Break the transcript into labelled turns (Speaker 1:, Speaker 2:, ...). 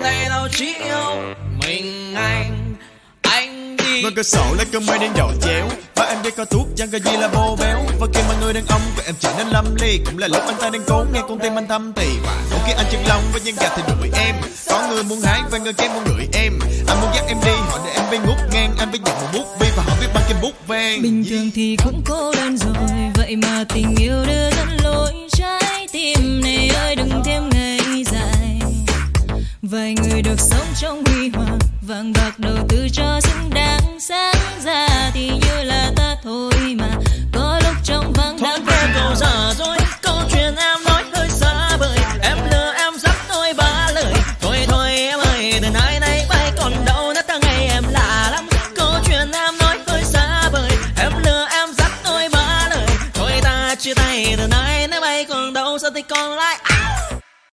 Speaker 1: ngày nào chỉ yêu. Mình anh anh đi. Ngoài
Speaker 2: cửa sổ lấy cơn mây đen dội chéo. Và em đi cao thuốc chẳng cái gì là bô béo. Và khi mà người đàn ông của em trở nên lâm ly Cũng là lúc anh ta đang cố nghe con tim anh thâm tì. Một khi anh chân lòng với những gạt thì đuổi em. Có người muốn hái và người kia muốn đuổi em. Anh muốn dắt em đi họ để em bay ngút ngang. Anh biết nhận một bút bi và họ biết băng kim bút vàng bình thường
Speaker 3: thì cũng cô đơn rồi. Vậy mà tình yêu đưa vài người được sống trong huy hoàng vàng bạc đầu tư cho xứng đáng. Sáng ra thì như là ta thôi mà. Có lúc trong vắng Thôi quen cầu
Speaker 1: giả rồi câu chuyện em nói hơi xa vời. Em lừa em dắt tôi ba lời. Thôi thôi em ơi từ nay nay bay còn đâu nữa ta ngày em lạ lắm. Câu chuyện em nói hơi xa vời. Em lừa em dắt tôi ba lời. Thôi ta chia tay từ nay nay bay còn đâu sao thì còn lại à.